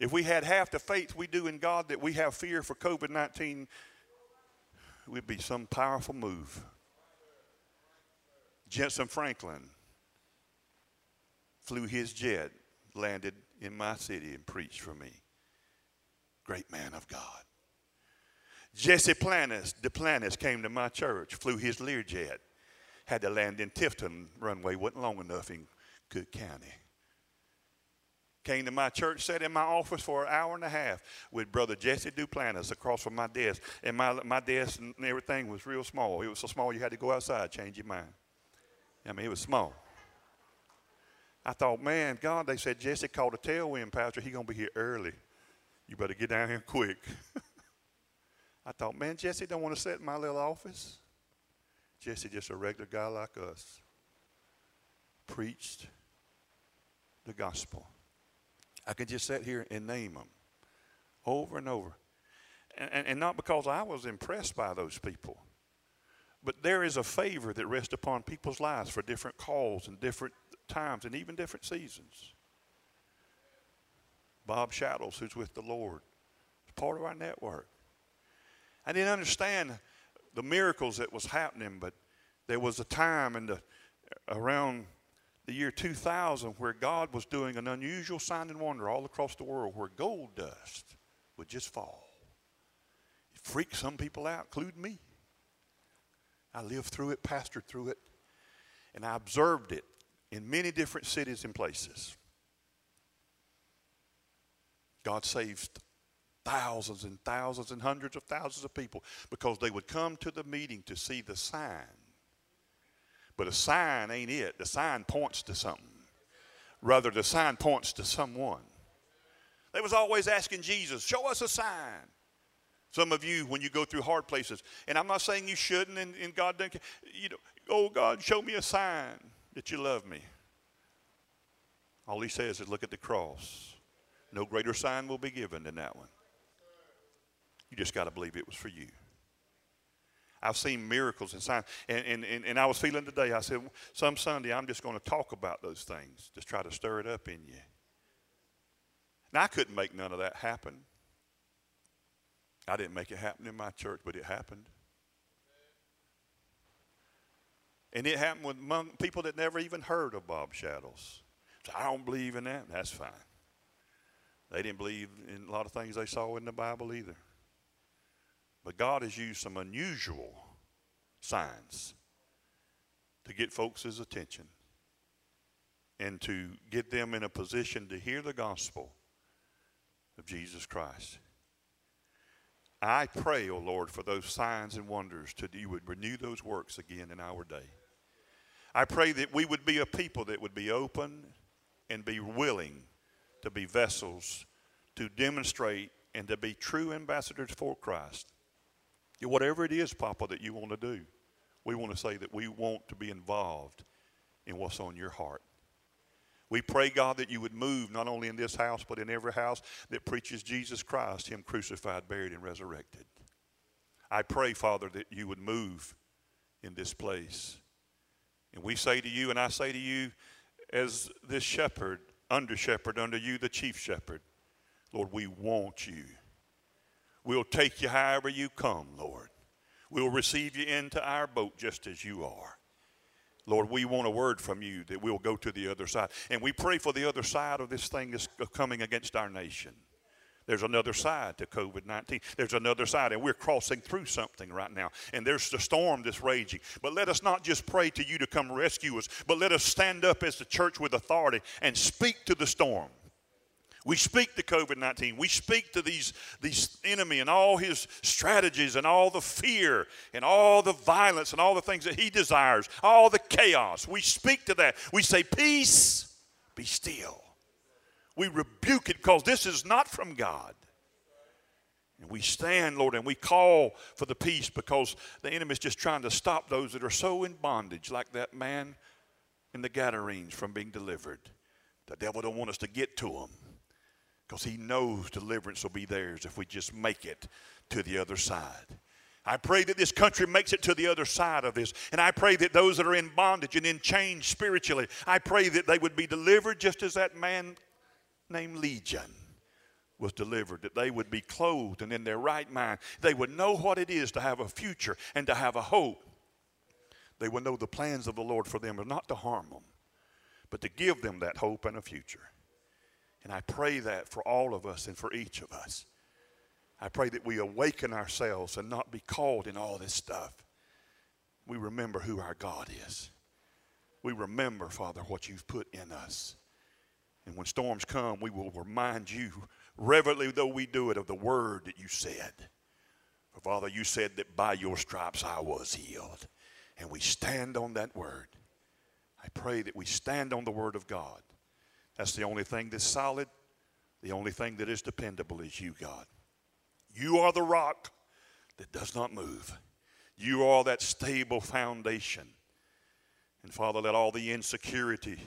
If we had half the faith we do in God that we have fear for COVID 19, it would be some powerful move. Jentezen Franklin flew his jet, landed in my city, and preached for me great man of God. Jesse Planis, Duplantis came to my church, flew his Learjet, had to land in Tifton. Runway wasn't long enough in Cook County. Came to my church, sat in my office for an hour and a half with Brother Jesse Duplantis across from my desk. And my, my desk and everything was real small. It was so small you had to go outside, change your mind. I mean, it was small. I thought, man, God, they said Jesse called a tailwind pastor. He going to be here early. You better get down here quick. I thought, man, Jesse don't want to sit in my little office. Jesse just a regular guy like us. Preached the gospel. I could just sit here and name them over and over. And, and, and, not because I was impressed by those people, but there is a favor that rests upon people's lives for different calls and different times and even different seasons. Bob Shattles, who's with the Lord. It's part of our network. I didn't understand the miracles that was happening, but there was a time in the around the year 2000 where God was doing an unusual sign and wonder all across the world where gold dust would just fall. It freaked some people out, including me. I lived through it, pastored through it, and I observed it in many different cities and places. God saved thousands and thousands and hundreds of thousands of people because they would come to the meeting to see the sign. But a sign ain't it. The sign points to something. Rather, the sign points to someone. They was always asking Jesus, show us a sign. Some of you, when you go through hard places, and I'm not saying you shouldn't, and, and God doesn't, you know, oh God, show me a sign that you love me. All he says is look at the cross. No greater sign will be given than that one. You just got to believe it was for you. I've seen miracles and signs. And, and, and, I was feeling today, I said, some Sunday I'm just going to talk about those things, just try to stir it up in you. Now, I couldn't make none of that happen. I didn't make it happen in my church, but it happened. And it happened with among people that never even heard of Bob Shattles. So I don't believe in that. That's fine. They didn't believe in a lot of things they saw in the Bible either. But God has used some unusual signs to get folks' attention and to get them in a position to hear the gospel of Jesus Christ. I pray, O oh Lord, for those signs and wonders to you would renew those works again in our day. I pray that we would be a people that would be open and be willing to be vessels to demonstrate and to be true ambassadors for Christ. Whatever it is, Papa, that you want to do, we want to say that we want to be involved in what's on your heart. We pray, God, that you would move not only in this house, but in every house that preaches Jesus Christ, Him crucified, buried, and resurrected. I pray, Father, that you would move in this place. And we say to you, and I say to you, as this shepherd, under shepherd, under you, the chief shepherd, Lord, we want you. We'll take you however you come, Lord. We'll receive you into our boat just as you are. Lord, we want a word from you that we'll go to the other side. And we pray for the other side of this thing that's coming against our nation. There's another side to COVID 19. There's another side, and we're crossing through something right now. And there's the storm that's raging. But let us not just pray to you to come rescue us, but let us stand up as the church with authority and speak to the storm. We speak to COVID 19. We speak to these, these enemy and all his strategies and all the fear and all the violence and all the things that he desires, all the chaos. We speak to that. We say, Peace, be still. We rebuke it because this is not from God. And we stand, Lord, and we call for the peace because the enemy is just trying to stop those that are so in bondage, like that man in the Gadarenes, from being delivered. The devil don't want us to get to them because he knows deliverance will be theirs if we just make it to the other side. I pray that this country makes it to the other side of this. And I pray that those that are in bondage and in chains spiritually, I pray that they would be delivered just as that man named Legion was delivered, that they would be clothed and in their right mind. They would know what it is to have a future and to have a hope. They would know the plans of the Lord for them are not to harm them, but to give them that hope and a future. And I pray that for all of us and for each of us. I pray that we awaken ourselves and not be caught in all this stuff. We remember who our God is. We remember, Father, what you've put in us. And when storms come, we will remind you, reverently though we do it, of the word that you said. For Father, you said that by your stripes I was healed. And we stand on that word. I pray that we stand on the word of God that's the only thing that's solid. The only thing that is dependable is you, God. You are the rock that does not move. You are that stable foundation. And Father, let all the insecurity,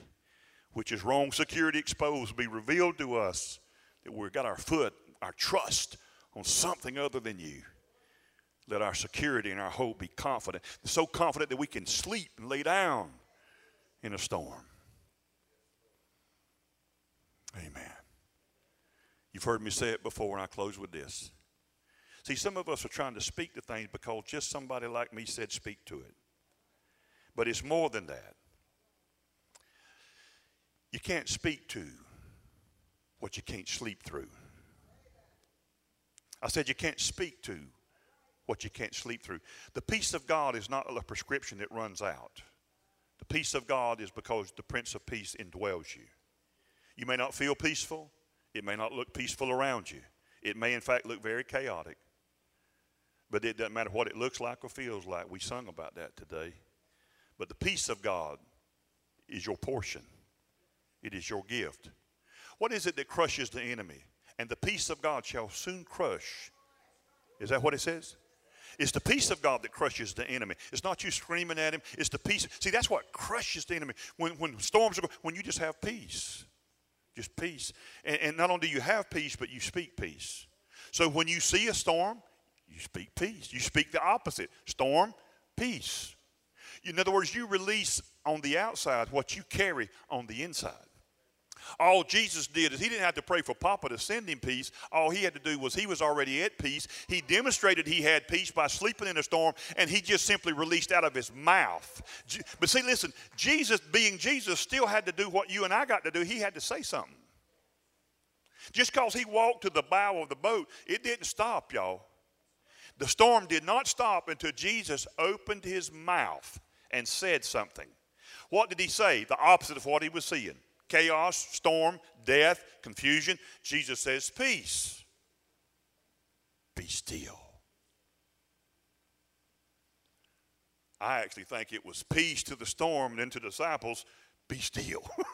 which is wrong security exposed, be revealed to us that we've got our foot, our trust on something other than you. Let our security and our hope be confident, so confident that we can sleep and lay down in a storm. Amen. You've heard me say it before, and I close with this. See, some of us are trying to speak to things because just somebody like me said, speak to it. But it's more than that. You can't speak to what you can't sleep through. I said you can't speak to what you can't sleep through. The peace of God is not a prescription that runs out. The peace of God is because the Prince of Peace indwells you. You may not feel peaceful. It may not look peaceful around you. It may, in fact, look very chaotic. But it doesn't matter what it looks like or feels like. We sung about that today. But the peace of God is your portion, it is your gift. What is it that crushes the enemy? And the peace of God shall soon crush. Is that what it says? It's the peace of God that crushes the enemy. It's not you screaming at him. It's the peace. See, that's what crushes the enemy. When, when storms are going, when you just have peace just peace. And, and not only do you have peace, but you speak peace. So when you see a storm, you speak peace. You speak the opposite storm, peace. In other words, you release on the outside what you carry on the inside. All Jesus did is he didn't have to pray for Papa to send him peace. All he had to do was he was already at peace. He demonstrated he had peace by sleeping in a storm, and he just simply released out of his mouth. But see, listen, Jesus, being Jesus, still had to do what you and I got to do. He had to say something. Just because he walked to the bow of the boat, it didn't stop, y'all. The storm did not stop until Jesus opened his mouth and said something. What did he say? The opposite of what he was seeing chaos, storm, death, confusion. Jesus says, Peace. Be still. I actually think it was peace to the storm and then to disciples, be still.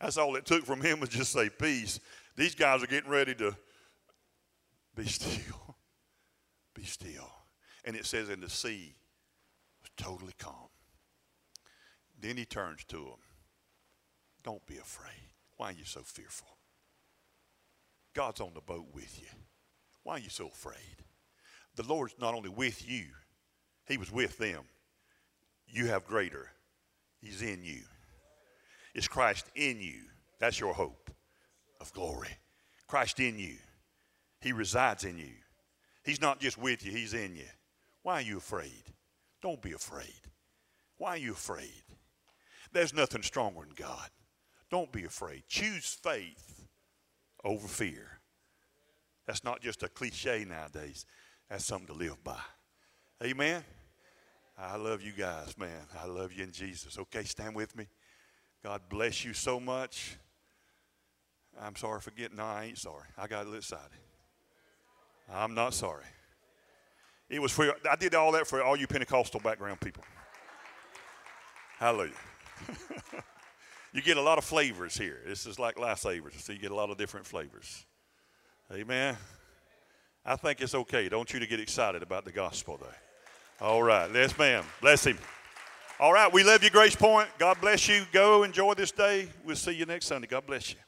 That's all it took from him was just say peace. These guys are getting ready to be still. Be still. And it says, in the sea was totally calm. Then he turns to them. Don't be afraid. Why are you so fearful? God's on the boat with you. Why are you so afraid? The Lord's not only with you, He was with them. You have greater. He's in you. It's Christ in you. That's your hope of glory. Christ in you. He resides in you. He's not just with you, He's in you. Why are you afraid? Don't be afraid. Why are you afraid? There's nothing stronger than God. Don't be afraid. Choose faith over fear. That's not just a cliche nowadays, that's something to live by. Amen. I love you guys, man. I love you in Jesus. Okay, stand with me. God bless you so much. I'm sorry for getting, no, I ain't sorry. I got a little excited. I'm not sorry. It was for, I did all that for all you Pentecostal background people. Hallelujah. you get a lot of flavors here. This is like lifesavers, so you get a lot of different flavors. Amen. I think it's okay. Don't you to get excited about the gospel, though. All right. Yes, ma'am. Bless him. All right, we love you, Grace Point. God bless you. Go enjoy this day. We'll see you next Sunday. God bless you.